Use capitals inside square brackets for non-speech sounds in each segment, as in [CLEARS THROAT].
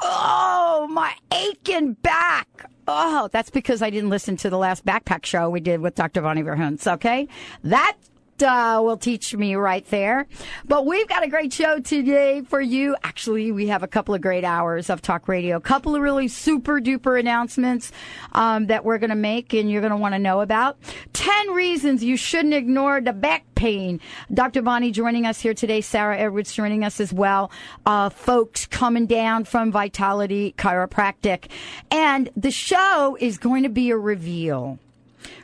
Oh, my aching back. Oh, that's because I didn't listen to the last backpack show we did with Dr. Bonnie Verhunce, okay? That uh, will teach me right there. But we've got a great show today for you. Actually, we have a couple of great hours of talk radio, a couple of really super duper announcements um, that we're going to make and you're going to want to know about. 10 reasons you shouldn't ignore the back pain. Dr. Bonnie joining us here today, Sarah Edwards joining us as well. Uh, folks coming down from Vitality Chiropractic. And the show is going to be a reveal.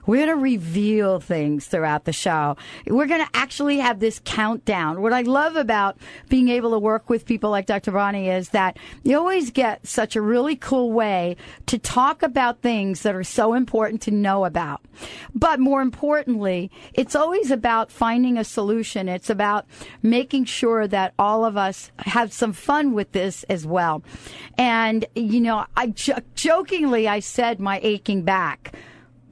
We're going to reveal things throughout the show. We're going to actually have this countdown. What I love about being able to work with people like Dr. Bonnie is that you always get such a really cool way to talk about things that are so important to know about. But more importantly, it's always about finding a solution. It's about making sure that all of us have some fun with this as well. And, you know, I jokingly, I said my aching back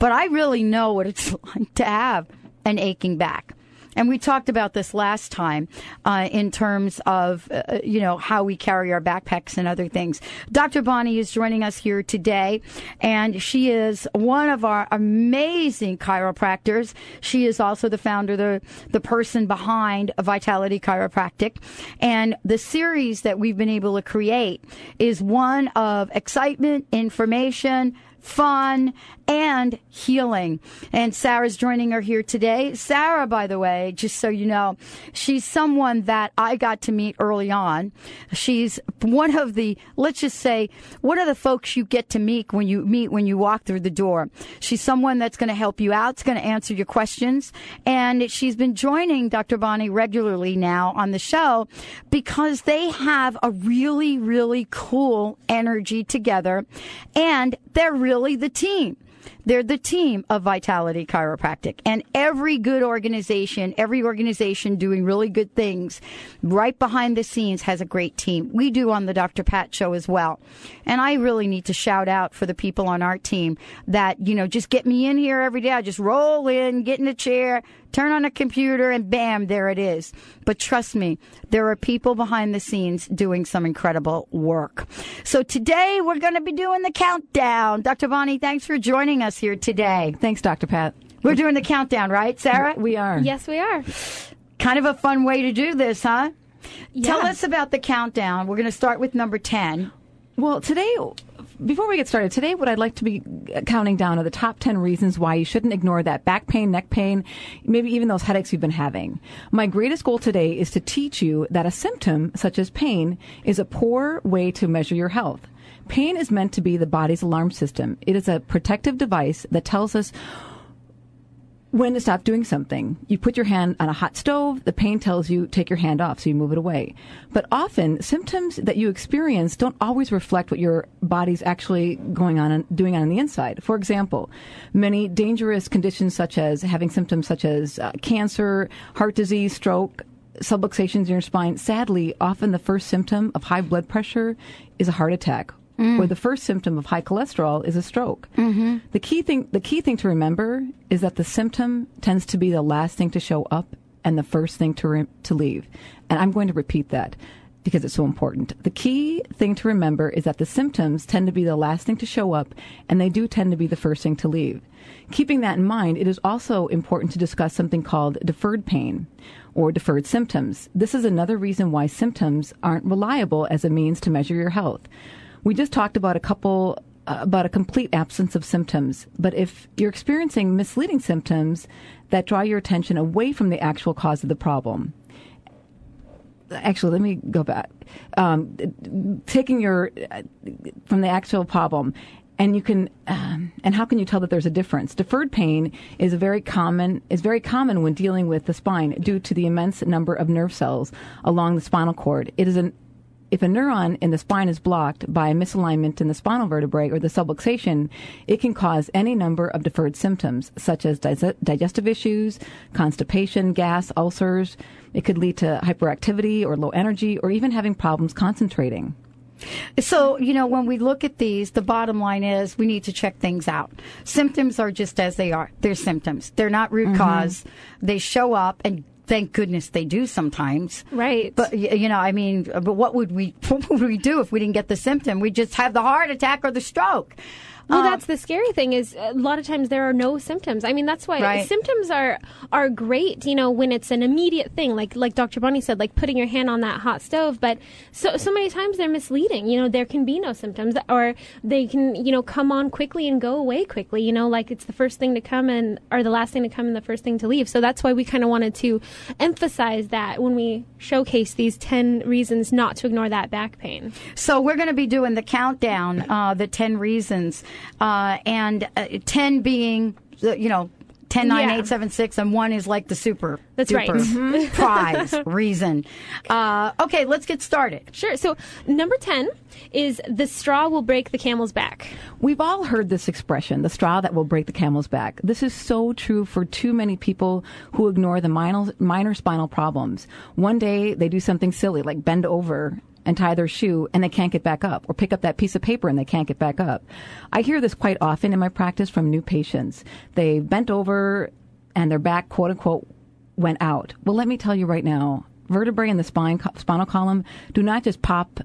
but I really know what it's [LAUGHS] like to have an aching back. And we talked about this last time uh, in terms of, uh, you know, how we carry our backpacks and other things. Dr. Bonnie is joining us here today, and she is one of our amazing chiropractors. She is also the founder, the, the person behind Vitality Chiropractic. And the series that we've been able to create is one of excitement, information, fun, and healing. And Sarah's joining her here today. Sarah, by the way, just so you know, she's someone that I got to meet early on. She's one of the, let's just say, one of the folks you get to meet when you meet when you walk through the door. She's someone that's going to help you out, it's going to answer your questions. And she's been joining Dr. Bonnie regularly now on the show because they have a really, really cool energy together and they're really the team. They're the team of Vitality Chiropractic. And every good organization, every organization doing really good things right behind the scenes has a great team. We do on the Dr. Pat show as well. And I really need to shout out for the people on our team that, you know, just get me in here every day. I just roll in, get in a chair, turn on a computer, and bam, there it is. But trust me, there are people behind the scenes doing some incredible work. So today we're going to be doing the countdown. Dr. Bonnie, thanks for joining us here today. Thanks, Dr. Pat. We're doing the countdown, right, Sarah? We are. Yes, we are. Kind of a fun way to do this, huh? Yeah. Tell us about the countdown. We're going to start with number 10. Well, today, before we get started, today what I'd like to be counting down are the top 10 reasons why you shouldn't ignore that back pain, neck pain, maybe even those headaches you've been having. My greatest goal today is to teach you that a symptom, such as pain, is a poor way to measure your health. Pain is meant to be the body's alarm system. It is a protective device that tells us when to stop doing something. You put your hand on a hot stove, the pain tells you take your hand off, so you move it away. But often, symptoms that you experience don't always reflect what your body's actually going on and doing on the inside. For example, many dangerous conditions such as having symptoms such as uh, cancer, heart disease, stroke, subluxations in your spine, sadly, often the first symptom of high blood pressure is a heart attack mm. where the first symptom of high cholesterol is a stroke. Mm-hmm. The key thing, the key thing to remember is that the symptom tends to be the last thing to show up and the first thing to re- to leave. And I'm going to repeat that because it's so important. The key thing to remember is that the symptoms tend to be the last thing to show up and they do tend to be the first thing to leave. Keeping that in mind, it is also important to discuss something called deferred pain or deferred symptoms. This is another reason why symptoms aren't reliable as a means to measure your health. We just talked about a couple uh, about a complete absence of symptoms. But if you're experiencing misleading symptoms that draw your attention away from the actual cause of the problem, actually, let me go back. Um, taking your uh, from the actual problem, and you can, um, and how can you tell that there's a difference? Deferred pain is a very common is very common when dealing with the spine due to the immense number of nerve cells along the spinal cord. It is an if a neuron in the spine is blocked by a misalignment in the spinal vertebrae or the subluxation, it can cause any number of deferred symptoms, such as digestive issues, constipation, gas, ulcers. It could lead to hyperactivity or low energy, or even having problems concentrating. So, you know, when we look at these, the bottom line is we need to check things out. Symptoms are just as they are. They're symptoms. They're not root mm-hmm. cause. They show up and thank goodness they do sometimes. Right. But you know, I mean, but what would we [LAUGHS] what would we do if we didn't get the symptom? We just have the heart attack or the stroke. Well, um, that's the scary thing is a lot of times there are no symptoms. I mean, that's why right. symptoms are are great, you know, when it's an immediate thing, like like Dr. Bonnie said, like putting your hand on that hot stove. But so so many times they're misleading. You know, there can be no symptoms, or they can you know come on quickly and go away quickly. You know, like it's the first thing to come and or the last thing to come and the first thing to leave. So that's why we kind of wanted to emphasize that when we showcase these ten reasons not to ignore that back pain. So we're going to be doing the countdown, uh, the ten reasons uh, and uh, 10 being, you know, 10, 9, yeah. 8, 7, 6, and 1 is like the super. That's right. Mm-hmm. [LAUGHS] prize [LAUGHS] reason. Uh, okay, let's get started. Sure. So, number 10 is the straw will break the camel's back. We've all heard this expression, the straw that will break the camel's back. This is so true for too many people who ignore the minor, minor spinal problems. One day they do something silly like bend over and tie their shoe and they can't get back up or pick up that piece of paper and they can't get back up. I hear this quite often in my practice from new patients. They bent over and their back, quote unquote, went out. Well, let me tell you right now, vertebrae in the spine, spinal column do not just pop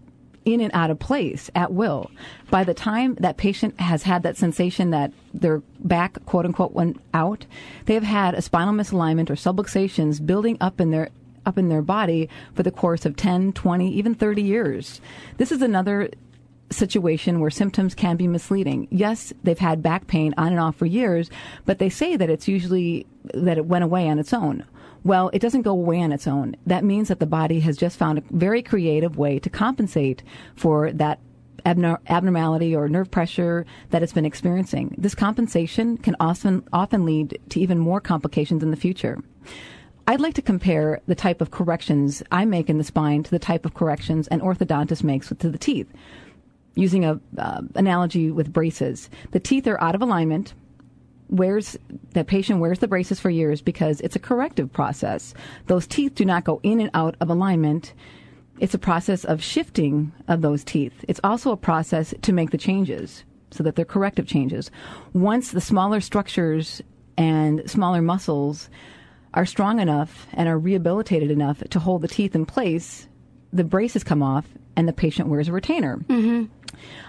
in and out of place at will. By the time that patient has had that sensation that their back, quote unquote, went out, they have had a spinal misalignment or subluxations building up in their up in their body for the course of 10, 20, even 30 years. This is another situation where symptoms can be misleading. Yes, they've had back pain on and off for years, but they say that it's usually that it went away on its own. Well, it doesn't go away on its own. That means that the body has just found a very creative way to compensate for that abnormality or nerve pressure that it's been experiencing. This compensation can often often lead to even more complications in the future. I'd like to compare the type of corrections I make in the spine to the type of corrections an orthodontist makes to the teeth. Using a uh, analogy with braces, the teeth are out of alignment. Wears that patient wears the braces for years because it's a corrective process. Those teeth do not go in and out of alignment. It's a process of shifting of those teeth. It's also a process to make the changes so that they're corrective changes. Once the smaller structures and smaller muscles are strong enough and are rehabilitated enough to hold the teeth in place, the braces come off and the patient wears a retainer. Mm-hmm.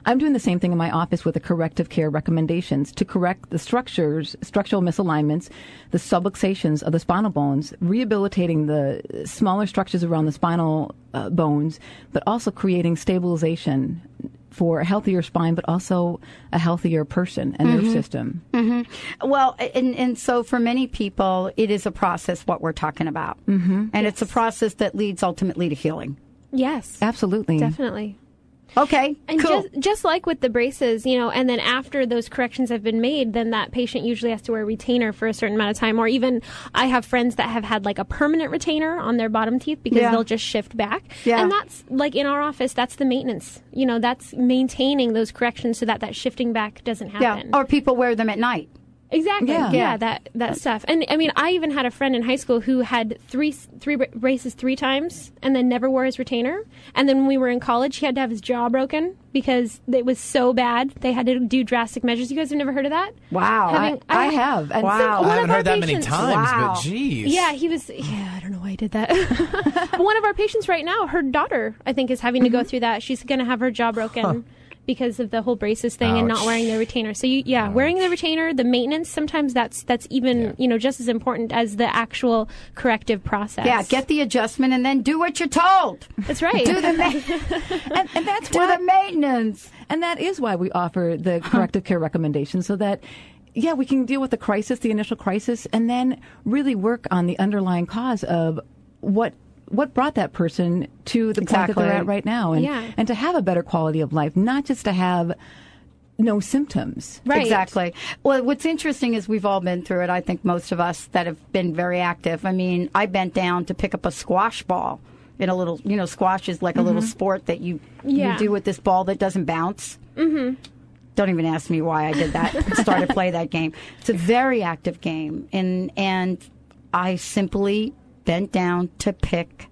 I'm doing the same thing in my office with the corrective care recommendations to correct the structures, structural misalignments, the subluxations of the spinal bones, rehabilitating the smaller structures around the spinal uh, bones, but also creating stabilization for a healthier spine, but also a healthier person and mm-hmm. nerve system. Mm-hmm. Well, and, and so for many people, it is a process, what we're talking about. Mm-hmm. And yes. it's a process that leads ultimately to healing. Yes. Absolutely. Definitely. Okay, and cool. just, just like with the braces, you know, and then after those corrections have been made, then that patient usually has to wear a retainer for a certain amount of time. Or even I have friends that have had like a permanent retainer on their bottom teeth because yeah. they'll just shift back. Yeah. And that's like in our office, that's the maintenance. You know, that's maintaining those corrections so that that shifting back doesn't happen. Yeah. Or people wear them at night. Exactly. Yeah. yeah. that that stuff. And I mean, I even had a friend in high school who had three three braces three times and then never wore his retainer. And then when we were in college, he had to have his jaw broken because it was so bad. They had to do drastic measures. You guys have never heard of that? Wow, Having, I, I, I, have. And wow, I haven't heard that many times. Wow. But geez, yeah, he was. Yeah, I don't know why he did that. [LAUGHS] one of our patients right now, her daughter, I think, is having to go through that. She's going to have her jaw broken. Huh because of the whole braces thing Ouch. and not wearing the retainer. So you, yeah, Ouch. wearing the retainer, the maintenance, sometimes that's that's even yeah. you know just as important as the actual corrective process. Yeah, get the adjustment and then do what you're told. That's right. do the ma- [LAUGHS] and, and that's do why, the maintenance. And that is why we offer the corrective care recommendations so that yeah, we can deal with the crisis, the initial crisis, and then really work on the underlying cause of what what brought that person to the exactly. point that they're at right now and yeah. and to have a better quality of life not just to have no symptoms. Right. Exactly. Well, what's interesting is we've all been through it. I think most of us that have been very active. I mean, I bent down to pick up a squash ball in a little, you know, squash is like a mm-hmm. little sport that you yeah. you do with this ball that doesn't bounce. Mm-hmm. Don't even ask me why I did that. [LAUGHS] started to play that game. It's a very active game, and and I simply bent down to pick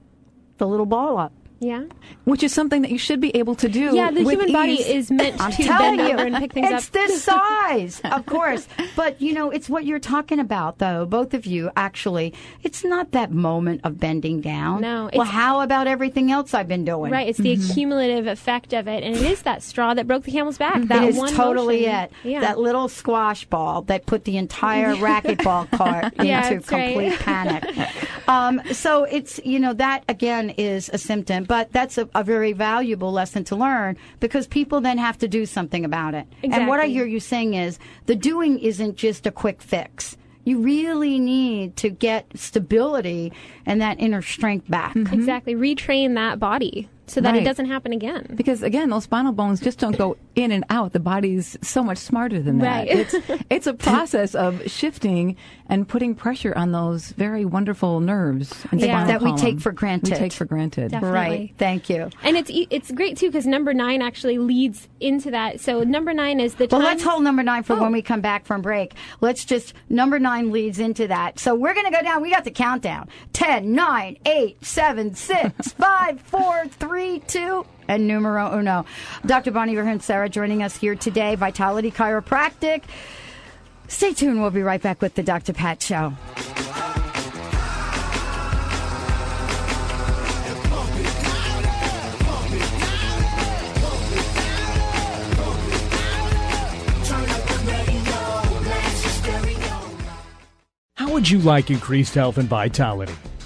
the little ball up. Yeah. Which is something that you should be able to do. Yeah, the human ease. body is meant I'm to bend you, over and pick things it's up. It's this [LAUGHS] size, of course. But, you know, it's what you're talking about, though, both of you, actually. It's not that moment of bending down. No. Well, how about everything else I've been doing? Right. It's the mm-hmm. accumulative effect of it. And it is that straw that broke the camel's back. That it is one totally motion. it. Yeah. That little squash ball that put the entire [LAUGHS] racquetball cart yeah, into complete right. panic. [LAUGHS] Um, so it's, you know, that again is a symptom, but that's a, a very valuable lesson to learn because people then have to do something about it. Exactly. And what I hear you saying is the doing isn't just a quick fix. You really need to get stability and that inner strength back. Mm-hmm. Exactly. Retrain that body so that right. it doesn't happen again. Because again, those spinal bones just don't go in and out. The body's so much smarter than that. Right. It's it's a [LAUGHS] process of shifting and putting pressure on those very wonderful nerves yeah. that we take for granted. We take for granted. Definitely. Right. Thank you. And it's it's great too because number nine actually leads into that. So number nine is the. Well, let's hold number nine for oh. when we come back from break. Let's just number nine leads into that. So we're going to go down. We got the countdown: 10, 9, 8, 7, 6, [LAUGHS] 5, 4, 3 three, two, and numero uno. Dr. Bonnie Verhunce Sarah joining us here today, Vitality Chiropractic. Stay tuned. We'll be right back with the Dr. Pat Show. How would you like increased health and vitality?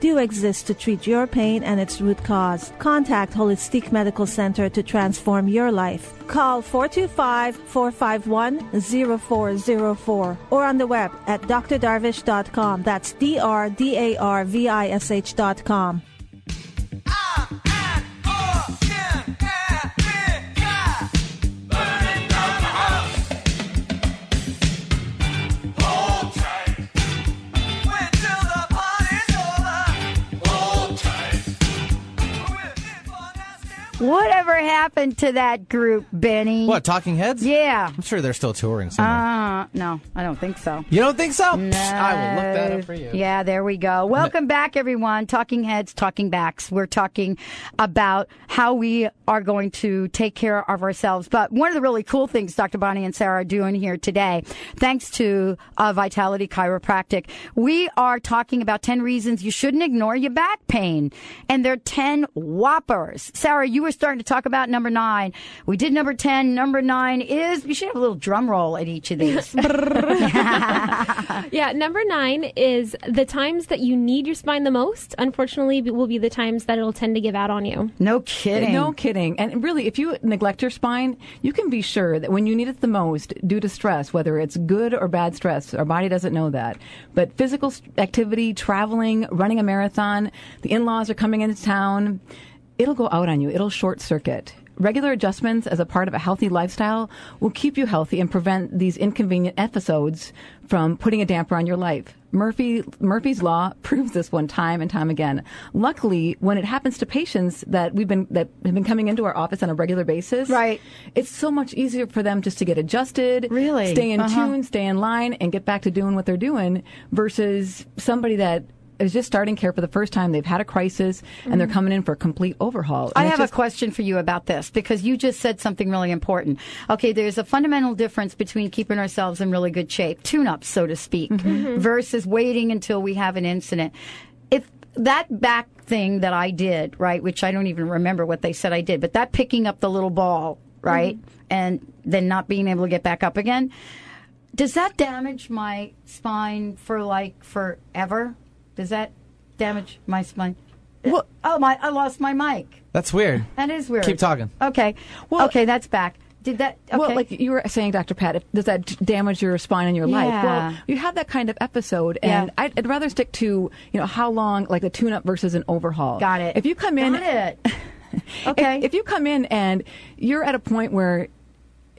do exist to treat your pain and its root cause. Contact Holistic Medical Center to transform your life. Call 425-451-0404 or on the web at drdarvish.com. That's D-R-D-A-R-V-I-S-H dot com. Whatever happened to that group, Benny? What, Talking Heads? Yeah. I'm sure they're still touring somewhere. Uh, no, I don't think so. you don't think so? No. I will look that up for you. Yeah, there we go. Welcome back, everyone. Talking Heads, Talking Backs. We're talking about how we are going to take care of ourselves. But one of the really cool things Dr. Bonnie and Sarah are doing here today, thanks to uh, Vitality Chiropractic, we are talking about 10 reasons you shouldn't ignore your back pain. And they're 10 whoppers. Sarah, you were starting to talk about number nine. We did number 10. Number nine is, we should have a little drum roll at each of these. [LAUGHS] [LAUGHS] Yeah, number nine is the times that you need your spine the most. Unfortunately, will be the times that it'll tend to give out on you. no kidding. No kidding. And really, if you neglect your spine, you can be sure that when you need it the most, due to stress, whether it's good or bad stress, our body doesn't know that. But physical activity, traveling, running a marathon, the in laws are coming into town, it'll go out on you. It'll short circuit. Regular adjustments as a part of a healthy lifestyle will keep you healthy and prevent these inconvenient episodes from putting a damper on your life. Murphy Murphy's law [LAUGHS] proves this one time and time again. Luckily, when it happens to patients that we've been that have been coming into our office on a regular basis, Right. it's so much easier for them just to get adjusted, Really? stay in Uh-huh. tune, stay in line, and get back to doing what they're doing versus somebody that is just starting care for the first time. They've had a crisis and they're mm-hmm. coming in for a complete overhaul. I And it's have just- a question for you about this because you just said something really important. Okay, there's a fundamental difference between keeping ourselves in really good shape, tune ups, so to speak, mm-hmm. Mm-hmm. versus waiting until we have an incident. If that back thing that I did, right, which I don't even remember what they said I did, but that picking up the little ball, right, and then not being able to get back up again, does that damage my spine for like forever? Does that damage my spine? Well- oh my! I lost my mic. That's weird. That is weird. Keep talking. Okay. Well- okay, that's back. Did that? Okay. Well, like you were saying, Dr. Pat, does that damage your spine and your life? Yeah. Well, you had that kind of episode, and Yeah. I'd, I'd rather stick to you know how long, like a tune-up versus an overhaul. got it. If you come in, got it. [LAUGHS] okay. If, if you come in and you're at a point where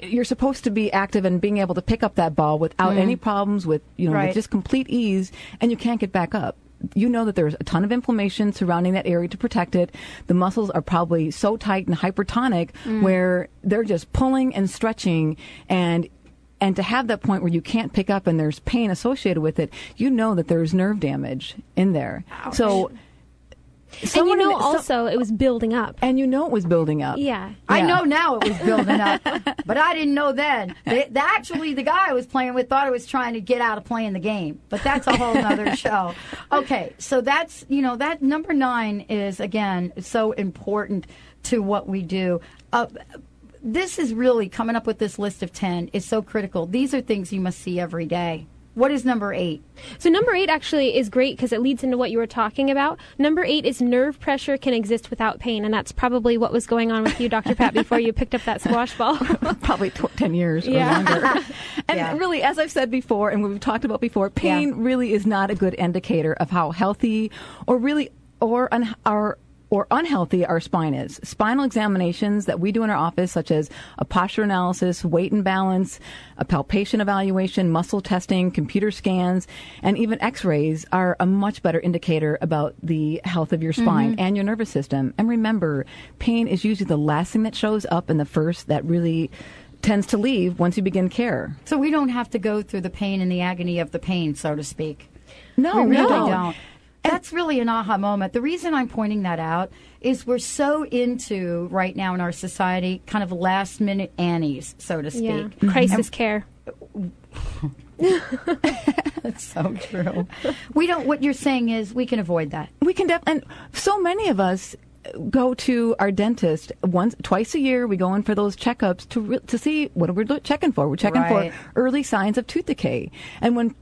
you're supposed to be active and being able to pick up that ball without any problems, with you know, Mm. Right. with just complete ease, and you can't get back up. You know that there's a ton of inflammation surrounding that area to protect it. The muscles are probably so tight and hypertonic Mm. where they're just pulling and stretching and and to have that point where you can't pick up and there's pain associated with it, you know that there's nerve damage in there. So and you know the- so- also it was building up. and you know it was building up. Yeah. I know now it was building up, [LAUGHS] but I didn't know then. They, the, actually, the guy I was playing with thought I was trying to get out of playing the game, but that's a whole nother [LAUGHS] show. Okay, so that's you know that number nine is again so important to what we do. Uh, this is really coming up with this list of ten is so critical. These are things you must see every day. What is number eight? So number eight actually is great because it leads into what you were talking about. Number eight is nerve pressure can exist without pain, and that's probably what was going on with you, Dr. Pat, before you picked up that squash ball. [LAUGHS] probably tw- 10 years Yeah. or longer. [LAUGHS] and Yeah. really, as I've said before, and we've talked about before, pain Yeah. really is not a good indicator of how healthy or really or un- our or unhealthy our spine is. Spinal examinations that we do in our office, such as a posture analysis, weight and balance, a palpation evaluation, muscle testing, computer scans, and even x-rays are a much better indicator about the health of your mm-hmm. spine and your nervous system. And remember, pain is usually the last thing that shows up and the first that really tends to leave once you begin care. So we don't have to go through the pain and the agony of the pain, so to speak. No, we really no. don't. That's really an aha moment. The reason I'm pointing that out is we're so into right now in our society kind of last minute Annies, so to speak. yeah. Crisis care. That's so true. we don't. What you're saying is we can avoid that. We can def- and so many of us go to our dentist once, twice a year. We go in for those checkups to re- to see what we're lo- checking for. We're checking Right. for early signs of tooth decay. And when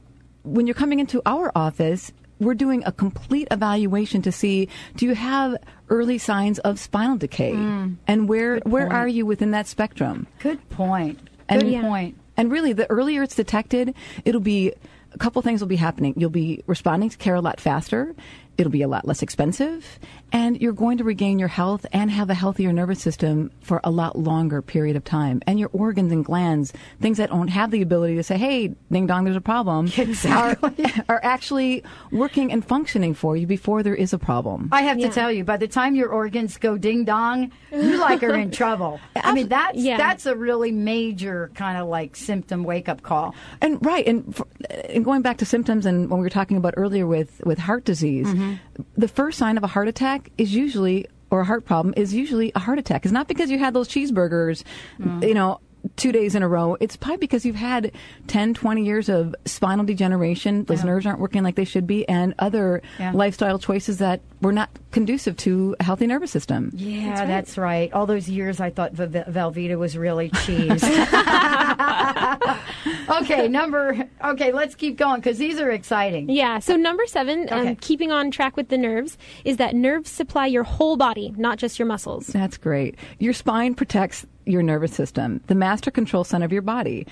when you're coming into our office, we're doing a complete evaluation to see do you have early signs of spinal decay, mm. and where where are you within that spectrum? Good point. And- Good point. And really, the earlier it's detected, it'll be a couple things will be happening. You'll be responding to care a lot faster, it'll be a lot less expensive and you're going to regain your health and have a healthier nervous system for a lot longer period of time and your organs and glands things that don't have the ability to say hey ding dong there's a problem [LAUGHS] exactly. are, are actually working and functioning for you before there is a problem i have yeah. to tell you by the time your organs go ding dong you like are in [LAUGHS] trouble i mean that's yeah. that's a really major kind of like symptom wake up call and right and, for, and going back to symptoms and when we were talking about earlier with with heart disease mm-hmm mm-hmm. the first sign of a heart attack is usually or a heart problem is usually a heart attack. It's not because you had those cheeseburgers, mm. you know, two days in a row. It's probably because you've had 10, 20 years of spinal degeneration. Those yeah. nerves aren't working like they should be, and other yeah. lifestyle choices that were not conducive to a healthy nervous system. Yeah, that's right. That's right. All those years I thought v- Velveeta was really cheese. [LAUGHS] [LAUGHS] okay, number. Okay, let's keep going because these are exciting. Yeah. So number seven, um, okay. um, keeping on track with the nerves, is that nerves supply your whole body, not just your muscles. That's great. Your spine protects your nervous system, the master control center of your body.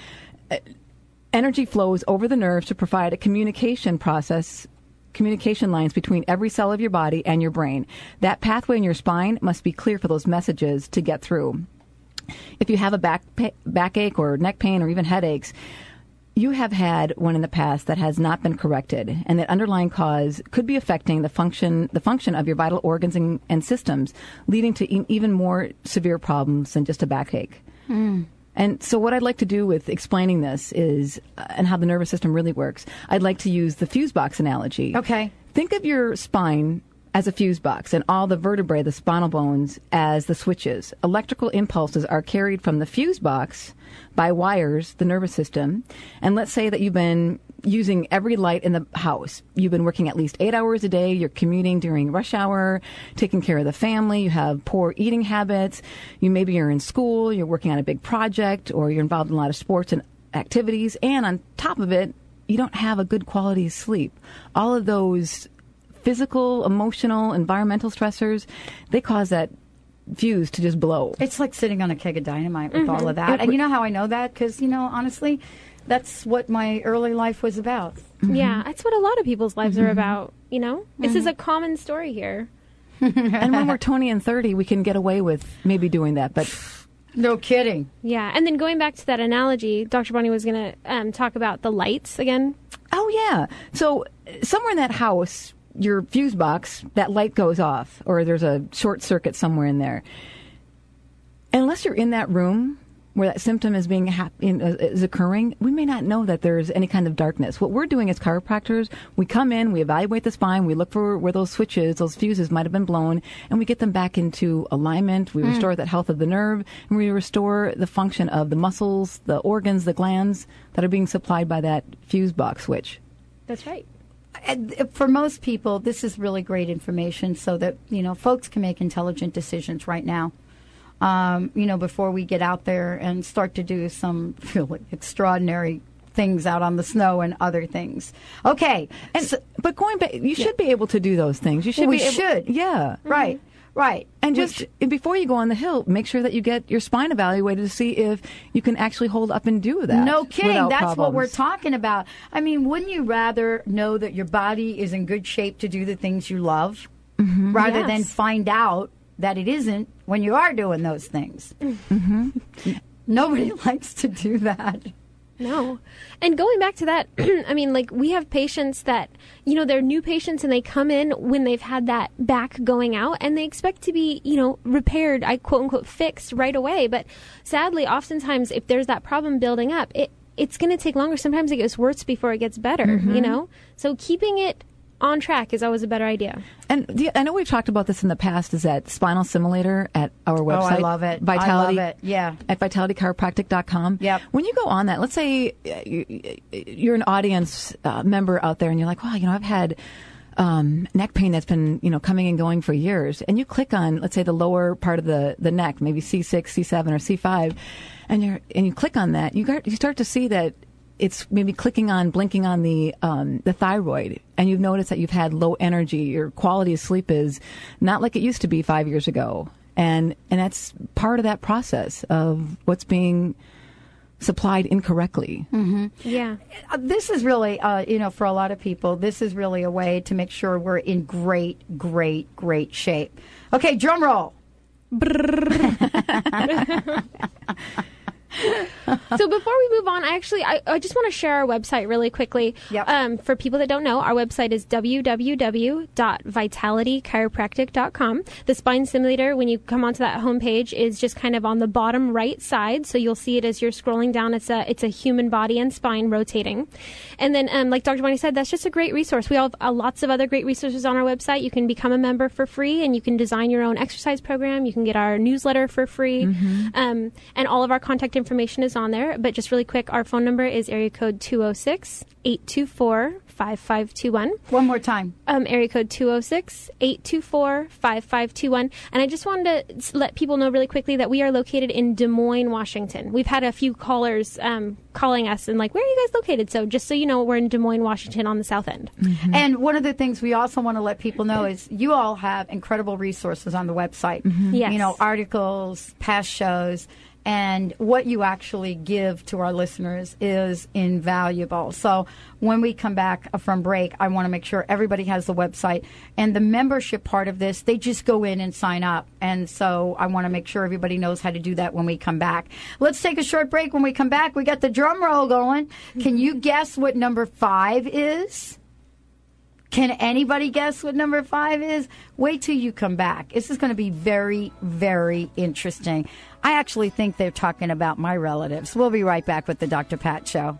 Uh, energy flows over the nerves to provide a communication process communication lines between every cell of your body and your brain. That pathway in your spine must be clear for those messages to get through. If you have a back backache or neck pain or even headaches, you have had one in the past that has not been corrected, and that underlying cause could be affecting the function the function of your vital organs and, and systems, leading to e- even more severe problems than just a backache. Mm. And so, what I'd like to do with explaining this is, uh, and how the nervous system really works, I'd like to use the fuse box analogy. Okay. Think of your spine as a fuse box and all the vertebrae, the spinal bones, as the switches. Electrical impulses are carried from the fuse box by wires, the nervous system. And let's say that you've been using every light in the house. You've been working at least eight hours a day. You're commuting during rush hour, taking care of the family. You have poor eating habits. You maybe you're in school. You're working on a big project, or you're involved in a lot of sports and activities. And on top of it, you don't have a good quality of sleep. All of those physical, emotional, environmental stressors, they cause that fuse to just blow. It's like sitting on a keg of dynamite with mm-hmm. all of that. And you know how I know that? Because, you know, honestly, that's what my early life was about. Mm-hmm. Yeah, that's what a lot of people's lives are mm-hmm. about, you know? This is mm-hmm. a common story here. [LAUGHS] and when we're 20 and 30, we can get away with maybe doing that, but. No kidding. Yeah, and then going back to that analogy, Dr. Bonnie was going to um, talk about the lights again. Oh, yeah. So, somewhere in that house, your fuse box, that light goes off, or there's a short circuit somewhere in there. Unless you're in that room where that symptom is being ha- in, uh, is occurring, we may not know that there's any kind of darkness. What we're doing as chiropractors, we come in, we evaluate the spine, we look for where those switches, those fuses might have been blown, and we get them back into alignment. We mm. restore that health of the nerve, and we restore the function of the muscles, the organs, the glands that are being supplied by that fuse box switch. That's right for most people, this is really great information so that, you know, folks can make intelligent decisions right now. Um, you know, before we get out there and start to do some [LAUGHS] really extraordinary things out on the snow and other things. Okay. And, so, but going back, you should be able to do those things. You should well, be we able, should. Yeah. Right. Mm-hmm. Right. And just Which, before you go on the hill, make sure that you get your spine evaluated to see if you can actually hold up and do that. No kidding. That's problems. what we're talking about. I mean, wouldn't you rather know that your body is in good shape to do the things you love mm-hmm. rather yes. than find out that it isn't when you are doing those things? Mm-hmm. [LAUGHS] Nobody [LAUGHS] likes to do that. No. And going back to that, [CLEARS THROAT] I mean, like, we have patients that, you know, they're new patients and they come in when they've had that back going out and they expect to be, you know, repaired, I quote unquote fixed right away. But sadly, oftentimes, if there's that problem building up, it, it's going to take longer. Sometimes it gets worse before it gets better, mm-hmm. you know? So keeping it on track is always a better idea. And the, I know we've talked about this in the past. Is that spinal simulator at our website? Oh, I love it. Vitality. I love it. Yeah. At vitalitychiropractic.com. Yep. When you go on that, let's say you're an audience uh, member out there, and you're like, "Wow, you know, I've had." Um, neck pain that's been you know coming and going for years, and you click on let's say the lower part of the, the neck, maybe C six, C seven, or C five, and you and you click on that, you got you start to see that it's maybe clicking on, blinking on the um, the thyroid, and you've noticed that you've had low energy. Your quality of sleep is not like it used to be five years ago, and and that's part of that process of what's being supplied incorrectly. Mm-hmm. Yeah. Uh, this is really, uh, you know, for a lot of people, this is really a way to make sure we're in great, great, great shape. Okay, drum roll. [LAUGHS] [LAUGHS] [LAUGHS] so before we move on, I actually I, I just want to share our website really quickly. Yep. Um, for people that don't know, our website is www.vitalitychiropractic.com. The spine simulator, when you come onto that homepage, is just kind of on the bottom right side, so you'll see it as you're scrolling down. It's a it's a human body and spine rotating, and then um, like Dr. Bonnie said, that's just a great resource. We have uh, lots of other great resources on our website. You can become a member for free, and you can design your own exercise program. You can get our newsletter for free, mm-hmm. um, and all of our contact information is on there. But just really quick, our phone number is area code 206 824 5521. One more time. Um, area code 206 824 5521. And I just wanted to let people know really quickly that we are located in Des Moines, Washington. We've had a few callers um, calling us and like, where are you guys located? So just so you know, we're in Des Moines, Washington on the south end. Mm-hmm. And one of the things we also want to let people know is you all have incredible resources on the website. Mm-hmm. Yes. You know, articles, past shows and what you actually give to our listeners is invaluable. So when we come back from break, I want to make sure everybody has the website and the membership part of this. They just go in and sign up, and so I want to make sure everybody knows how to do that when we come back. Let's take a short break. When we come back, we got the drum roll going. Can you [LAUGHS] guess what number five is? Can anybody guess what number five is? Wait till you come back. This is going to be very, very interesting. I actually think they're talking about my relatives. We'll be right back with the Dr. Pat Show.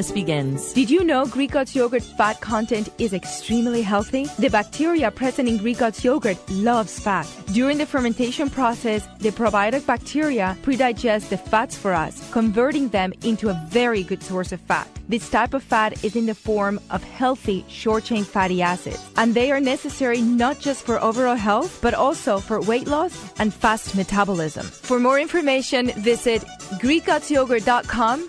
wellness begins. Did you know Greek Gods yogurt fat content is extremely healthy? The bacteria present in Greek Gods yogurt loves fat. During the fermentation process, the probiotic bacteria predigest the fats for us, converting them into a very good source of fat. This type of fat is in the form of healthy short chain fatty acids, and they are necessary not just for overall health, but also for weight loss and fast metabolism. For more information, visit GreekGodsYogurt.com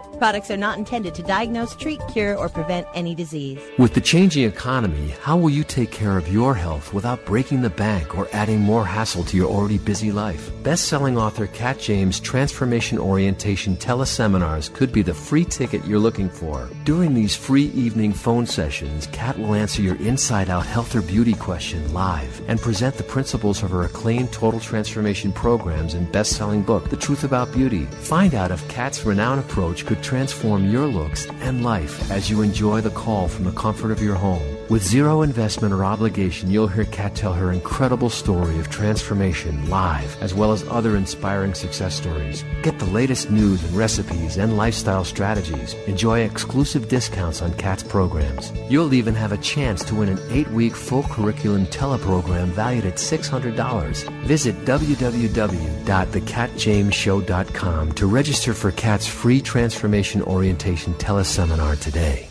Products are not intended to diagnose, treat, cure, or prevent any disease. With the changing economy, how will you take care of your health without breaking the bank or adding more hassle to your already busy life? Best-selling author Kat James' Transformation Orientation teleseminars could be the free ticket you're looking for. During these free evening phone sessions, Kat will answer your inside-out health or beauty question live and present the principles of her acclaimed total transformation programs and best-selling book, The Truth About Beauty. Find out if Kat's renowned approach could transform your looks and life as you enjoy the call from the comfort of your home. With zero investment or obligation, you'll hear Kat tell her incredible story of transformation live, as well as other inspiring success stories. Get the latest news and recipes and lifestyle strategies. Enjoy exclusive discounts on Kat's programs. You'll even have a chance to win an eight-week full curriculum teleprogram valued at $600. Visit www.thekatjamesshow.com to register for Kat's free transformation Orientation Teleseminar today.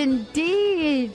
indeed.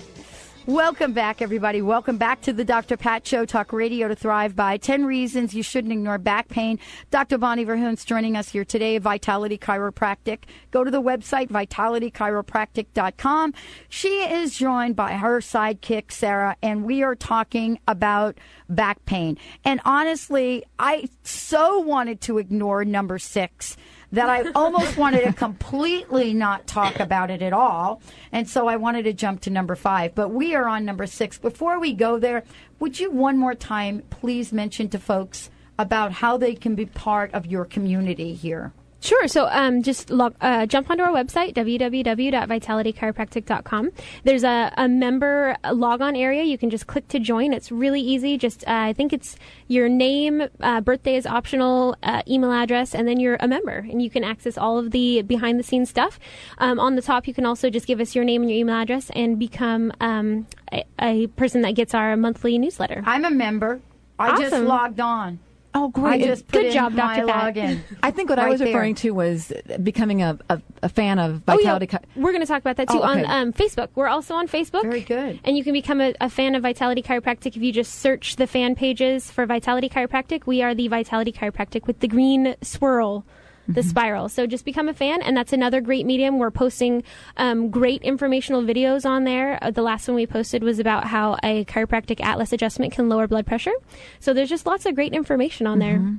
Welcome back, everybody. Welcome back to the Dr. Pat Show, Talk Radio to Thrive by. 10 reasons you shouldn't ignore back pain. Dr. Bonnie Verhunce joining us here today, Vitality Chiropractic. Go to the website, vitalitychiropractic.com. She is joined by her sidekick, Sarah, and we are talking about back pain. And honestly, I so wanted to ignore number six that I almost wanted to completely not talk about it at all. And so I wanted to jump to number five. But we are on number six. Before we go there, would you one more time please mention to folks about how they can be part of your community here? Sure. So um, just log, uh, jump onto our website, www.vitalitychiropractic.com. There's a, a member log on area. You can just click to join. It's really easy. Just, uh, I think it's your name, uh, birthday is optional, uh, email address, and then you're a member. And you can access all of the behind the scenes stuff. Um, on the top, you can also just give us your name and your email address and become um, a, a, person that gets our monthly newsletter. I'm a member. I awesome. just logged on. Oh, great! I just Good job, Dr. Login. [LAUGHS] I think what right I was referring there. to was becoming a, a, a fan of Vitality. Oh, yeah. We're going to talk about that too oh, okay. on um, Facebook. We're also on Facebook. Very good. And you can become a, a, fan of Vitality Chiropractic if you just search the fan pages for Vitality Chiropractic. We are the Vitality Chiropractic with the green swirl the spiral. So just become a fan, and that's another great medium. We're posting um, great informational videos on there. Uh, the last one we posted was about how a chiropractic atlas adjustment can lower blood pressure. So there's just lots of great information on there. Mm-hmm.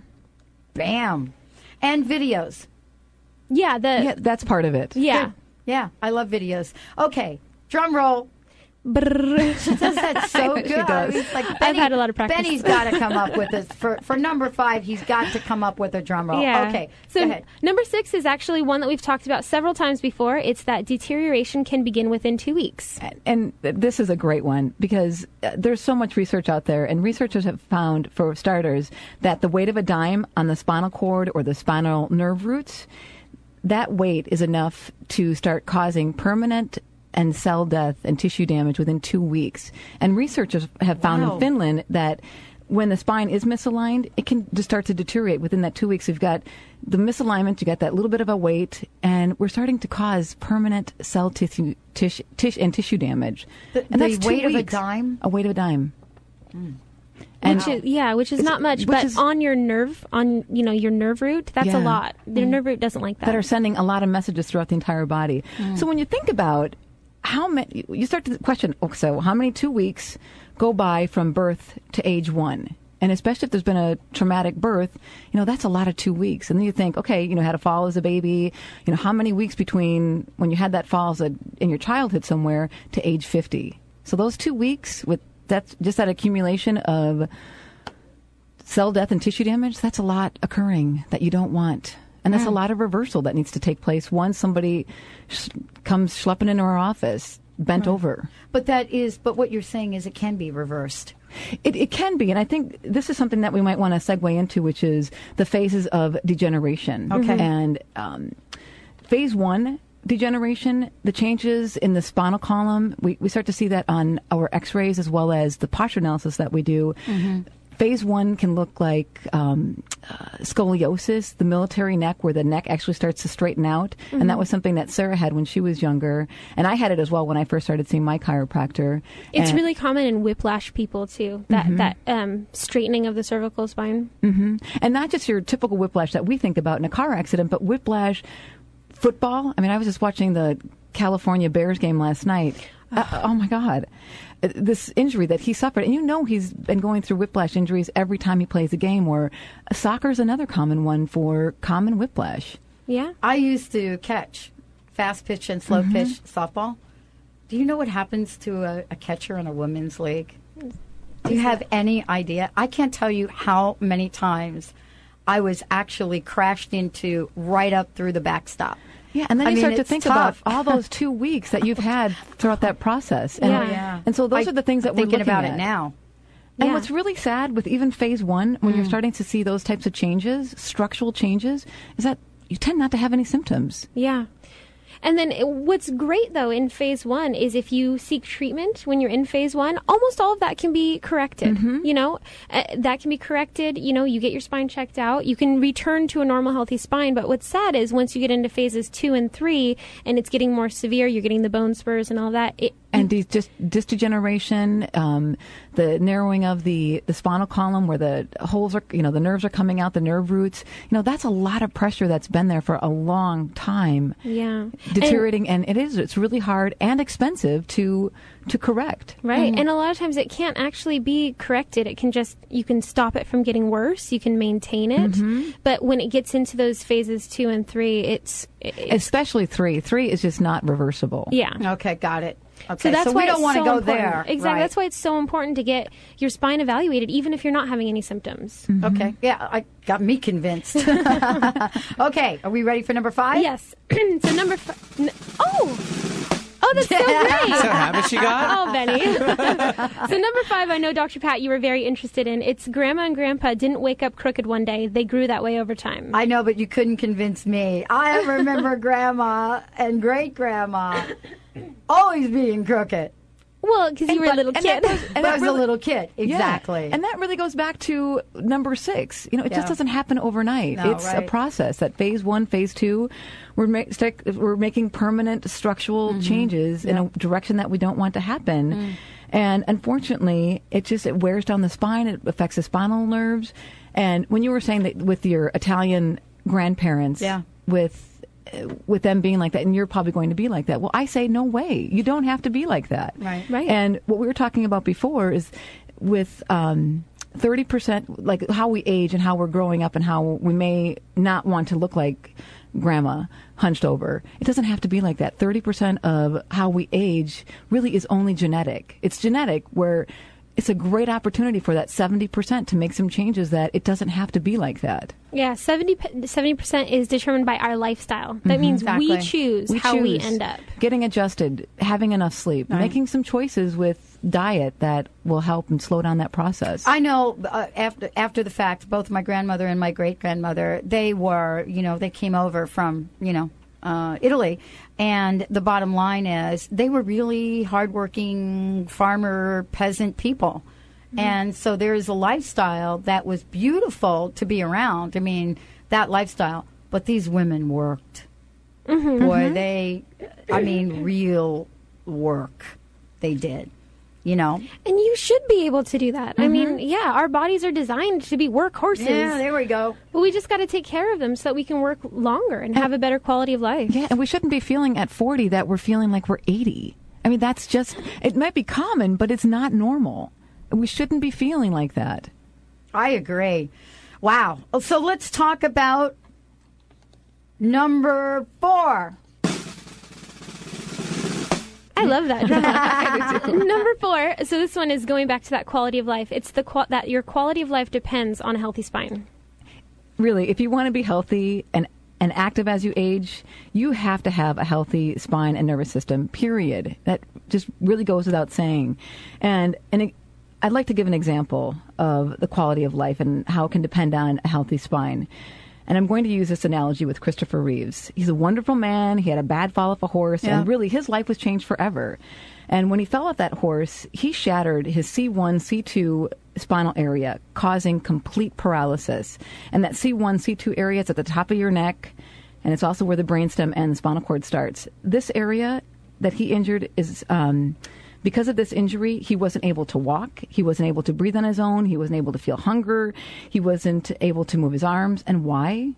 Bam. And videos. Yeah, the yeah, that's part of it. Yeah. Good. Yeah, I love videos. Okay, drum roll. [LAUGHS] she does that so good. I mean, like Benny, I've had a lot of practice. Benny's got to come up with this for for number five. He's got to come up with a drum roll. Yeah. Okay. So number six is actually one that we've talked about several times before. It's that deterioration can begin within two weeks. And, and this is a great one because uh, there's so much research out there, and researchers have found, for starters, that the weight of a dime on the spinal cord or the spinal nerve roots that weight is enough to start causing permanent and cell death and tissue damage within two weeks. And researchers have found wow. in Finland that when the spine is misaligned, it can just start to deteriorate within that two weeks. We've got the misalignment, you got that little bit of a weight, and we're starting to cause permanent cell tissue, tissue, tissue and tissue damage. The, and that's weight of a dime? A weight of a dime. Mm. And which is, yeah, which is not much, but is, on your nerve, on you know your nerve root, that's yeah. a lot. The mm. nerve root doesn't like that. That are sending a lot of messages throughout the entire body. Mm. So when you think about how many you start to question oh, so how many two weeks go by from birth to age one? And especially if there's been a traumatic birth you know that's a lot of two weeks. And then you think okay you know had a fall as a baby you know how many weeks between when you had that fall as a, in your childhood somewhere to age 50 so those two weeks with that's just that accumulation of cell death and tissue damage that's a lot occurring that you don't want and that's mm. a lot of reversal that needs to take place once somebody sh- comes schlepping into our office bent over. But that is, but what you're saying is it can be reversed. It, it can be, and I think this is something that we might want to segue into, which is the phases of degeneration. Okay. And um, phase one degeneration, the changes in the spinal column, we, we start to see that on our x rays as well as the posture analysis that we do. Mm-hmm. Phase one can look like um, uh, scoliosis, the military neck, where the neck actually starts to straighten out. Mm-hmm. And that mm-hmm. was something that Sarah had when she was younger. And I had it as well when I first started seeing my chiropractor. It's and really common in whiplash people, too, that, mm-hmm. that um, straightening of the cervical spine. Mm-hmm. And not just your typical whiplash that we think about in a car accident, but whiplash football. I mean, I was just watching the California Bears game last night. Uh, oh my God this injury that he suffered. And you know he's been going through whiplash injuries every time he plays a game, or soccer is another common one for common whiplash. Yeah. I used to catch fast pitch and slow mm-hmm. pitch softball. Do you know what happens to a, a catcher in a women's league? Do you have any idea? I can't tell you how many times I was actually crashed into right up through the backstop. Yeah, and then I you mean, start to think tough. about all [LAUGHS] those two weeks that you've had throughout that process. And, Yeah. Yeah. and so those I- are the things that I'm we're thinking looking about at. it now. And Yeah. what's really sad with even phase one, when you're Mm. starting to see those types of changes, structural changes, is that you tend not to have any symptoms. Yeah. And then what's great though in phase one is if you seek treatment when you're in phase one, almost all of that can be corrected. You know, uh, that can be corrected. You know, you get your spine checked out, you can return to a normal, healthy spine. But what's sad is once you get into phases two and three, and it's getting more severe, you're getting the bone spurs and all that. It, And these just disc degeneration, um, the narrowing of the, the spinal column where the holes are, you know, the nerves are coming out, the nerve roots, you know, that's a lot of pressure that's been there for a long time. yeah, Deteriorating, and, it is, it's really hard and expensive to, to correct. Right. And a lot of times it can't actually be corrected. It can just, you can stop it from getting worse. You can maintain it. Mhm. But when it gets into those phases two and three, it's, it's Especially three. Three is just not reversible. yeah. Okay, got it. Okay, So that's we why we don't want to so go important. there. Exactly. Right. That's why it's so important to get your spine evaluated, even if you're not having any symptoms. Mm-hmm. Okay. Yeah, I got me convinced. [LAUGHS] okay, are we ready for number five? Yes. [CLEARS THROAT] so number five. N- oh. Oh, that's so [LAUGHS] great. So habit she got? [LAUGHS] Oh, Benny. so number five, I know, Dr. Pat, you were very interested in. It's Grandma and Grandpa didn't wake up crooked one day. They grew that way over time. I know, but you couldn't convince me. I remember grandma and great grandma always being crooked. Well, because you were a little and kid. that goes- But I was a little kid. Yeah. Exactly. And that really goes back to number six. You know, it Yeah. just doesn't happen overnight. No, it's right. a process. That phase one, phase two, we're, ma- stick, we're making permanent structural mm-hmm. changes in a direction that we don't want to happen. Mm. And unfortunately, it just it wears down the spine. It affects the spinal nerves. And when you were saying that with your Italian grandparents, Yeah. with with them being like that, and you're probably going to be like that. Well, I say no way. You don't have to be like that. Right. Right. And what we were talking about before is with um, 30%, like how we age and how we're growing up and how we may not want to look like grandma hunched over. It doesn't have to be like that. 30% of how we age really is only genetic. It's genetic where it's a great opportunity for that 70% to make some changes that it doesn't have to be like that. Yeah, 70 percent is determined by our lifestyle. That means we choose We how we end up. Getting adjusted, having enough sleep, Right. making some choices with diet that will help and slow down that process. I know uh, after after the fact, both my grandmother and my great grandmother, they were, you know, they came over from, you know, uh, Italy, and the bottom line is they were really hardworking farmer peasant people. Mm-hmm. And so there's a lifestyle that was beautiful to be around. I mean, that lifestyle. But these women worked. Mm-hmm. Boy, mm-hmm. they, I mean, real work they did. You know? And you should be able to do that. I mean, mm-hmm. yeah, our bodies are designed to be workhorses. Yeah, there we go. But we just got to take care of them so that we can work longer and have a better quality of life. Yeah, and we shouldn't be feeling at 40 that we're feeling like we're 80. I mean, that's just, it might be common, but it's not normal. We shouldn't be feeling like that. I agree. Wow. So let's talk about number four. I love that. [LAUGHS] [LAUGHS] Number four. So this one is going back to that quality of life. It's the qual- that your quality of life depends on a healthy spine. Really, if you want to be healthy and and active as you age, you have to have a healthy spine and nervous system. Period. That just really goes without saying. And and I'd like to give an example of the quality of life and how it can depend on a healthy spine. And I'm going to use this analogy with Christopher Reeves. He's a wonderful man. He had a bad fall off a horse, Yeah. and really his life was changed forever. And when he fell off that horse, he shattered his C1, C2 spinal area, causing complete paralysis. And that C1, C2 area is at the top of your neck, and it's also where the brainstem and the spinal cord starts. This area that he injured is um, because of this injury, he wasn't able to walk. He wasn't able to breathe on his own. He wasn't able to feel hunger. He wasn't able to move his arms. And why?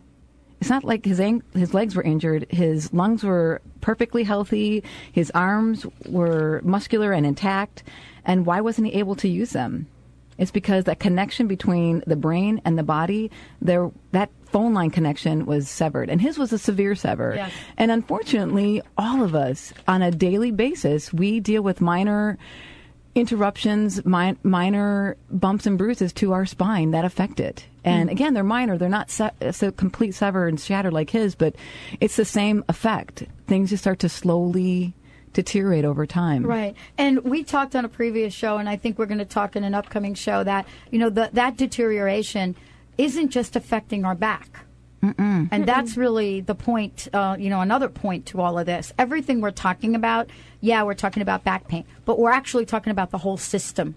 It's not like his ang- his legs were injured. His lungs were perfectly healthy. His arms were muscular and intact. And why wasn't he able to use them? It's because that connection between the brain and the body, there that phone line connection was severed, and his was a severe sever. Yes. And unfortunately, all of us on a daily basis, we deal with minor interruptions, mi- minor bumps and bruises to our spine that affect it. And mm. again, they're minor. They're not se- so complete sever and shattered like his, but it's the same effect. Things just start to slowly deteriorate over time. Right. And we talked on a previous show, and I think we're going to talk in an upcoming show that, you know, the, that deterioration isn't just affecting our back. Mm-mm. And that's really the point, uh, you know, another point to all of this. Everything we're talking about, yeah, we're talking about back pain, but we're actually talking about the whole system.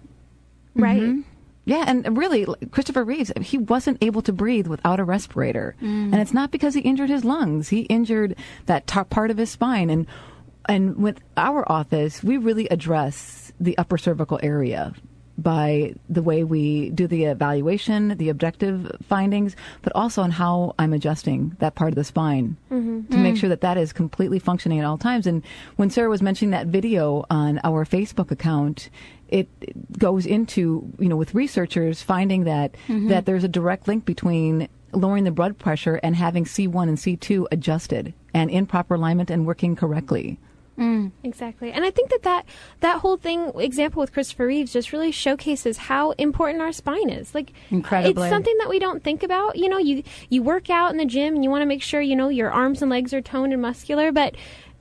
Right. Mm-hmm. Yeah, and really, Christopher Reeves, he wasn't able to breathe without a respirator. Mm. And it's not because he injured his lungs. He injured that top part of his spine. And, and with our office, we really address the upper cervical area by the way we do the evaluation, the objective findings, but also on how I'm adjusting that part of the spine mm-hmm. to mm. make sure that that is completely functioning at all times. And when Sarah was mentioning that video on our Facebook account, it goes into you know with researchers finding that mm-hmm. that there's a direct link between lowering the blood pressure and having C1 and C2 adjusted and in proper alignment and working correctly. Mm. Exactly. And I think that, that that whole thing example with Christopher Reeves just really showcases how important our spine is. Like Incredibly. it's something that we don't think about. You know, you you work out in the gym and you want to make sure, you know, your arms and legs are toned and muscular, but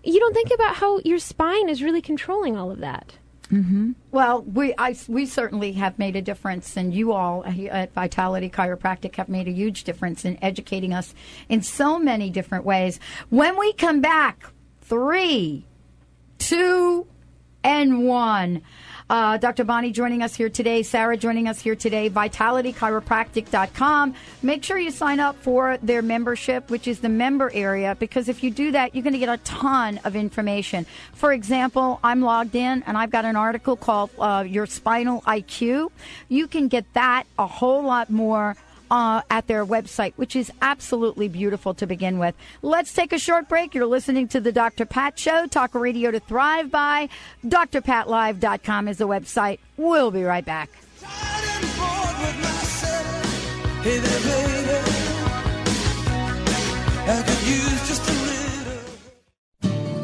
you don't think about how your spine is really controlling all of that. Mm-hmm. Well, we I, we certainly have made a difference, and you all at Vitality Chiropractic have made a huge difference in educating us in so many different ways. When we come back, three, two, and one. Uh, Dr. Bonnie joining us here today, Sarah joining us here today, vitalitychiropractic.com. Make sure you sign up for their membership, which is the member area, because if you do that, you're going to get a ton of information. For example, I'm logged in and I've got an article called uh, Your Spinal IQ. You can get that a whole lot more uh, at their website, which is absolutely beautiful to begin with. Let's take a short break. You're listening to the Dr. Pat Show, talk radio to thrive by. DrPatLive.com is the website. We'll be right back. Hey there,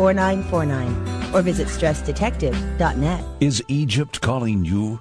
4949 or visit stressdetective.net. Is Egypt calling you?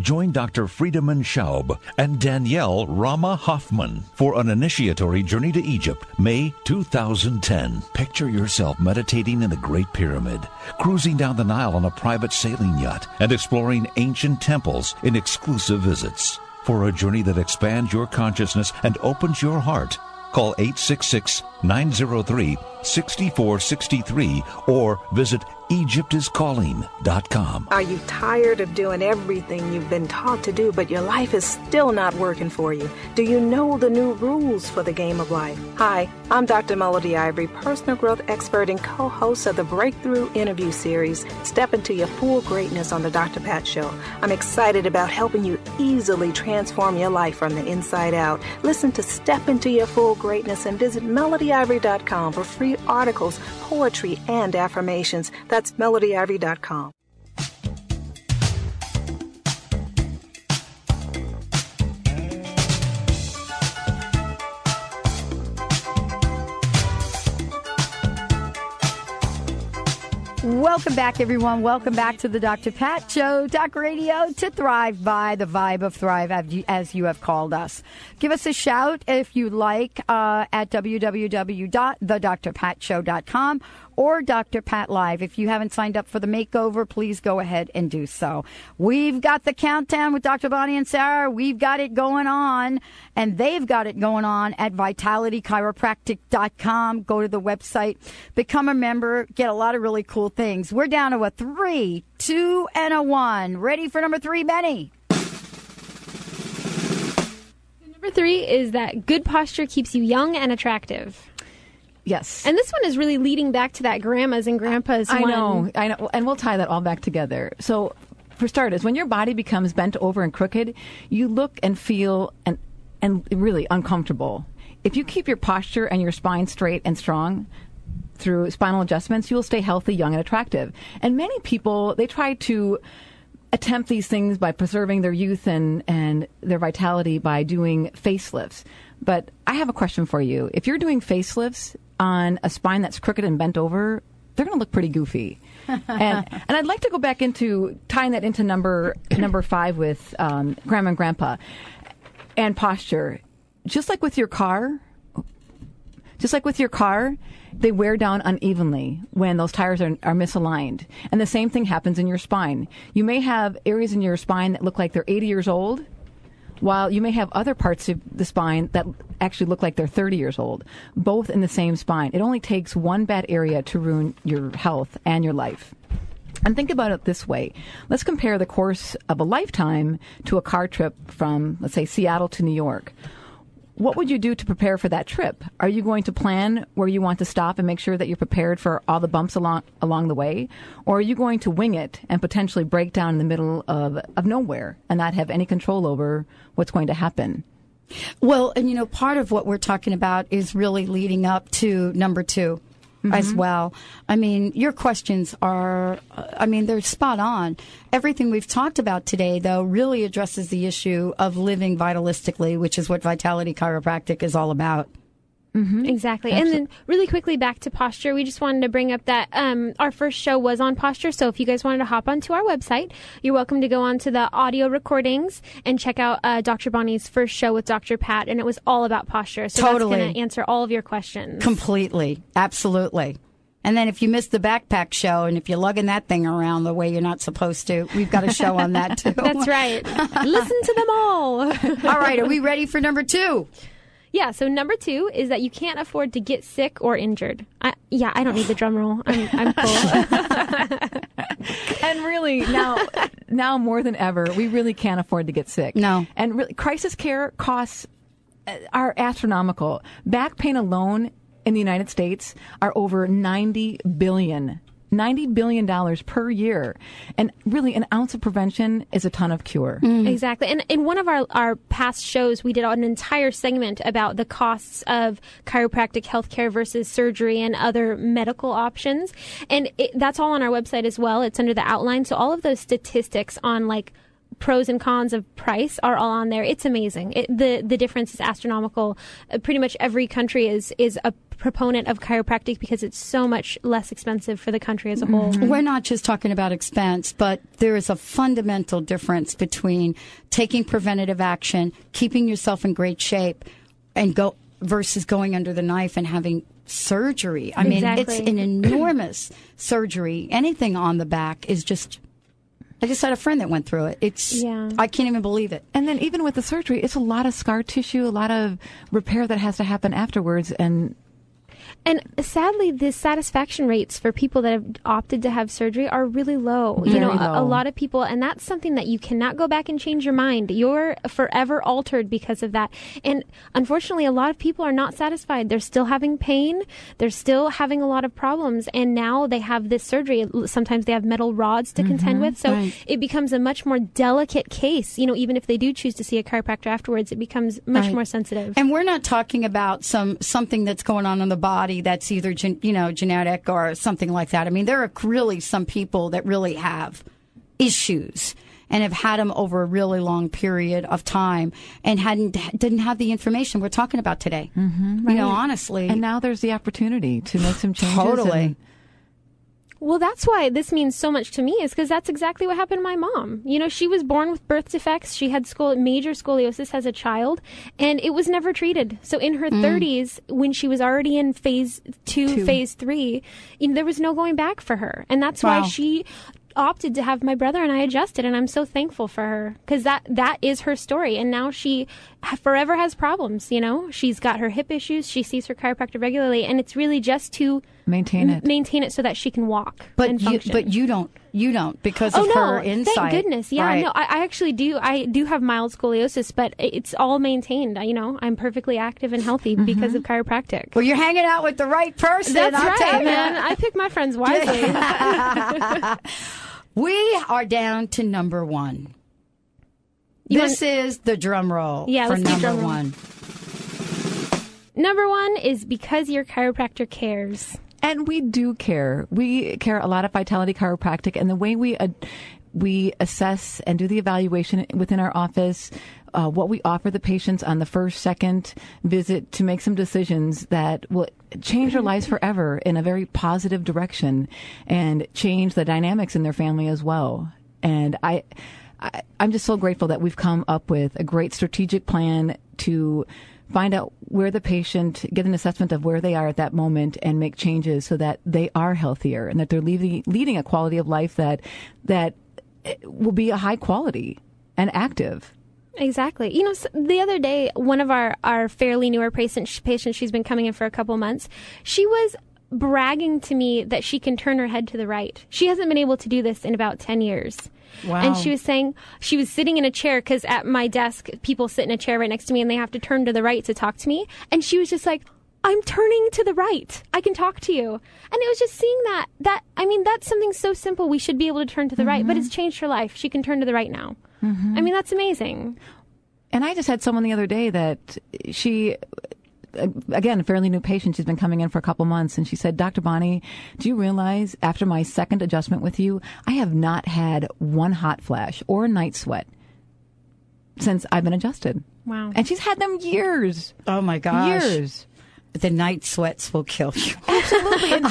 Join Dr. Friedemann Schaub and Danielle Rama Hoffman for an initiatory journey to Egypt, May 2010. Picture yourself meditating in the Great Pyramid, cruising down the Nile on a private sailing yacht, and exploring ancient temples in exclusive visits. For a journey that expands your consciousness and opens your heart, call 866 903 6463 or visit EgyptIsCalling.com. Are you tired of doing everything you've been taught to do, but your life is still not working for you? Do you know the new rules for the game of life? Hi, I'm Dr. Melody Ivory, personal growth expert and co host of the Breakthrough Interview Series, Step into Your Full Greatness on The Dr. Pat Show. I'm excited about helping you easily transform your life from the inside out. Listen to Step into Your Full Greatness and visit melodyivory.com for free articles, poetry, and affirmations. That's melodyivory.com. Welcome back, everyone. Welcome back to the Dr. Pat Show, Talk Radio to Thrive by the Vibe of Thrive, as you have called us. Give us a shout if you like uh, at www.thedrpatshow.com or Dr. Pat Live. If you haven't signed up for the makeover, please go ahead and do so. We've got the countdown with Dr. Bonnie and Sarah. We've got it going on, and they've got it going on at vitalitychiropractic.com. Go to the website, become a member, get a lot of really cool things. We're down to a three, two, and a one. Ready for number three, Benny? Number three is that good posture keeps you young and attractive. Yes. And this one is really leading back to that grandmas and grandpas I one. know, I know. And we'll tie that all back together. So, for starters, when your body becomes bent over and crooked, you look and feel and, and really uncomfortable. If you keep your posture and your spine straight and strong, through spinal adjustments, you will stay healthy, young, and attractive. And many people, they try to attempt these things by preserving their youth and, and their vitality by doing facelifts. But I have a question for you. If you're doing facelifts on a spine that's crooked and bent over, they're going to look pretty goofy. [LAUGHS] and and I'd like to go back into tying that into number [CLEARS THROAT] number five with um, grandma and grandpa and posture. Just like with your car, just like with your car, they wear down unevenly when those tires are, are misaligned. And the same thing happens in your spine. You may have areas in your spine that look like they're 80 years old, while you may have other parts of the spine that actually look like they're 30 years old, both in the same spine. It only takes one bad area to ruin your health and your life. And think about it this way. Let's compare the course of a lifetime to a car trip from, let's say, Seattle to New York. What would you do to prepare for that trip? Are you going to plan where you want to stop and make sure that you're prepared for all the bumps along along the way, or are you going to wing it and potentially break down in the middle of of nowhere and not have any control over what's going to happen? Well, and you know, part of what we're talking about is really leading up to number 2 as well. I mean, your questions are, uh, I mean, they're spot on. Everything we've talked about today, though, really addresses the issue of living vitalistically, which is what Vitality Chiropractic is all about. Mm-hmm. Exactly. And then really quickly back to posture, we just wanted to bring up that um, our first show was on posture. So if you guys wanted to hop onto our website, you're welcome to go onto the audio recordings and check out uh, Dr. Bonnie's first show with Dr. Pat. And it was all about posture. So Totally. that's going to answer all of your questions. Completely. Absolutely. And then if you missed the backpack show and if you're lugging that thing around the way you're not supposed to, we've got a show on that [LAUGHS] too. That's right. [LAUGHS] Listen to them all. All right. Are we ready for number two? Yeah, so number two is that you can't afford to get sick or injured. I, yeah, I don't need the drum roll. I'm, I'm cool. [LAUGHS] and really now now more than ever we really can't afford to get sick no and really crisis care costs uh, are astronomical back pain alone in the united states are over 90 billion 90 billion dollars per year and really an ounce of prevention is a ton of cure mm. Exactly. And in one of our, our past shows, we did an entire segment about the costs of chiropractic healthcare versus surgery and other medical options. And it, that's all on our website as well. It's under the outline. So all of those statistics on like pros and cons of price are all on there. It's amazing. It, the the difference is astronomical. Uh, pretty much every country is is a proponent of chiropractic because it's so much less expensive for the country as a whole. We're not just talking about expense, but there is a fundamental difference between taking preventative action, keeping yourself in great shape, and go versus going under the knife and having surgery. I mean, it's an enormous surgery. Anything on the back is just. I just had a friend that went through it. It's. Yeah. I can't even believe it. and then even with the surgery it's a lot of scar tissue a lot of repair that has to happen afterwards and And sadly, the satisfaction rates for people that have opted to have surgery are really low. Very you know, low. A, a lot of people, and that's something that you cannot go back and change your mind. You're forever altered because of that. And unfortunately, a lot of people are not satisfied. They're still having pain. They're still having a lot of problems. And now they have this surgery. Sometimes they have metal rods to contend Mhm, with. So right. it becomes a much more delicate case. You know, even if they do choose to see a chiropractor afterwards, it becomes much Right. more sensitive. And we're not talking about some something that's going on in the body that's either gen, you know genetic or something like that. I mean, there are really some people that really have issues and have had them over a really long period of time and hadn't didn't have the information we're talking about today. Mm-hmm, You know, honestly, And now there's the opportunity to make some changes. Totally. and- Well, that's why this means so much to me is because that's exactly what happened to my mom. You know, she was born with birth defects. She had scol- major scoliosis as a child, and it was never treated. So in her Mm. 30s, when she was already in phase two, Two. phase three, you know, there was no going back for her, and that's Wow. why she opted to have my brother and I adjusted, and I'm so thankful for her because that that is her story, and now she forever has problems. You know, she's got her hip issues. She sees her chiropractor regularly, and it's really just to Maintain m- it. maintain it so that she can walk but you, but you don't you don't because oh of no! her insight. Thank goodness. Yeah, Right. no, I, I actually do. I do have mild scoliosis, but it's all maintained. You know, I'm perfectly active and healthy mm-hmm. because of chiropractic. Well, you're hanging out with the right person. That's I'll right, man. I pick my friends wisely. [LAUGHS] [LAUGHS] we are down to number one. You this is the drum roll Yeah, for number drum roll. one. Number one is because your chiropractor cares. And we do care. We care a lot at Vitality Chiropractic, and the way we uh, we assess and do the evaluation within our office, uh, what we offer the patients on the first, second visit to make some decisions that will change their lives forever in a very positive direction, and change the dynamics in their family as well. And I. I, I'm just so grateful that we've come up with a great strategic plan to find out where the patient, get an assessment of where they are at that moment, and make changes so that they are healthier and that they're leading, leading a quality of life that that will be a high quality and active. Exactly. You know, the other day, one of our, our fairly newer patient, patients, she's been coming in for a couple months, she was bragging to me that she can turn her head to the right. She hasn't been able to do this in about 10 years. Wow. And she was saying she was sitting in a chair because at my desk, people sit in a chair right next to me and they have to turn to the right to talk to me. And she was just like, I'm turning to the right. I can talk to you. And it was just seeing that, that, I mean, that's something so simple. We should be able to turn to the right, but it's mm-hmm. changed her life. She can turn to the right now. Mm-hmm. I mean, that's amazing. And I just had someone the other day that she, again, a fairly new patient. She's been coming in for a couple months, and she said, "Dr. Bonnie, do you realize after my second adjustment with you, I have not had one hot flash or a night sweat since I've been adjusted." Wow. And she's had them years. Oh my gosh. Years. The night sweats will kill you. [LAUGHS] Absolutely. and,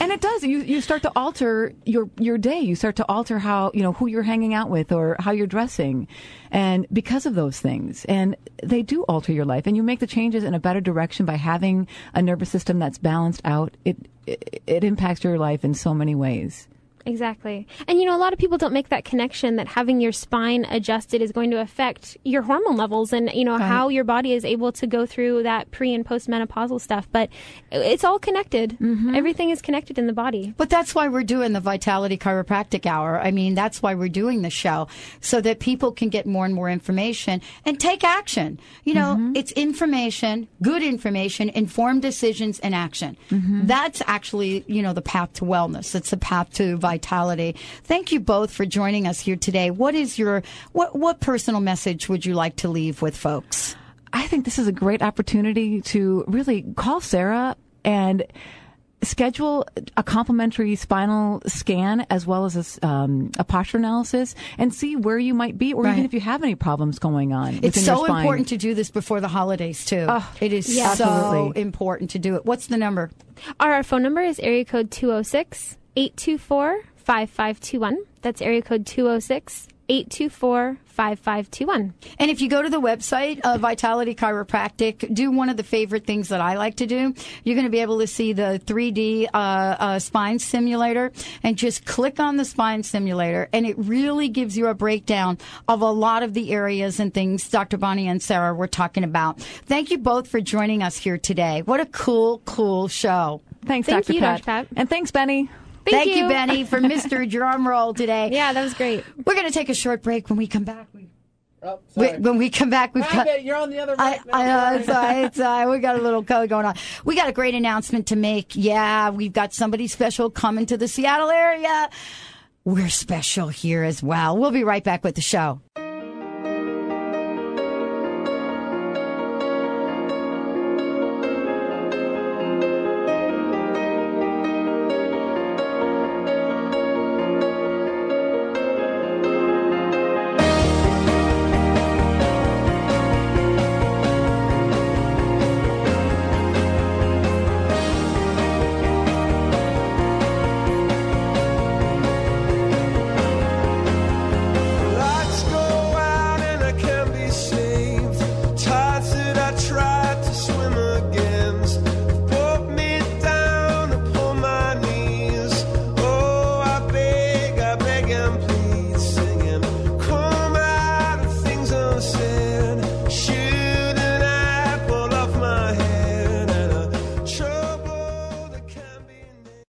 and it does. You you start to alter your your day. You start to alter how, you know, who you're hanging out with or how you're dressing. And because of those things. And they do alter your life and you make the changes in a better direction by having a nervous system that's balanced out. It it, it impacts your life in so many ways. Exactly. And you know, a lot of people don't make that connection that having your spine adjusted is going to affect your hormone levels and, you know, Right. how your body is able to go through that pre and postmenopausal stuff. But it's all connected. Mm-hmm. Everything is connected in the body. But that's why we're doing the Vitality Chiropractic Hour. I mean, that's why we're doing the show so that people can get more and more information and take action. You know, mm-hmm. it's information, good information, informed decisions, and action. Mm-hmm. That's actually, you know, the path to wellness. It's the path to vitality. Thank you both for joining us here today. What is your what what personal message would you like to leave with folks? I think this is a great opportunity to really call Sarah and schedule a complimentary spinal scan as well as a, s- um, a posture analysis and see where you might be or Right. even if you have any problems going on. It's within your so spine. important to do this before the holidays too. it is Yeah. so Absolutely. important to do it. What's the number? Our phone number is area code 206 824 5521. That's area code 206 824 5521. And if you go to the website of Vitality Chiropractic, do one of the favorite things that I like to do. You're going to be able to see the 3D uh, uh, spine simulator and just click on the spine simulator, and it really gives you a breakdown of a lot of the areas and things Dr. Bonnie and Sarah were talking about. Thank you both for joining us here today. What a cool, cool show. Thanks, Thank Dr. you, Pat. Dr. Pat. And thanks, Benny. Thank Thank you, you. Benny, for [LAUGHS] Mr. Drumroll today. Yeah, that was great. We're going to take a short break. When we come back, we, Oh, we- when we come back, we've got. Okay, you're on the other I, mic. I know it's, uh, it's uh, we got a little code going on. We got a great announcement to make. Yeah, we've got somebody special coming to the Seattle area. We're special here as well. We'll be right back with the show.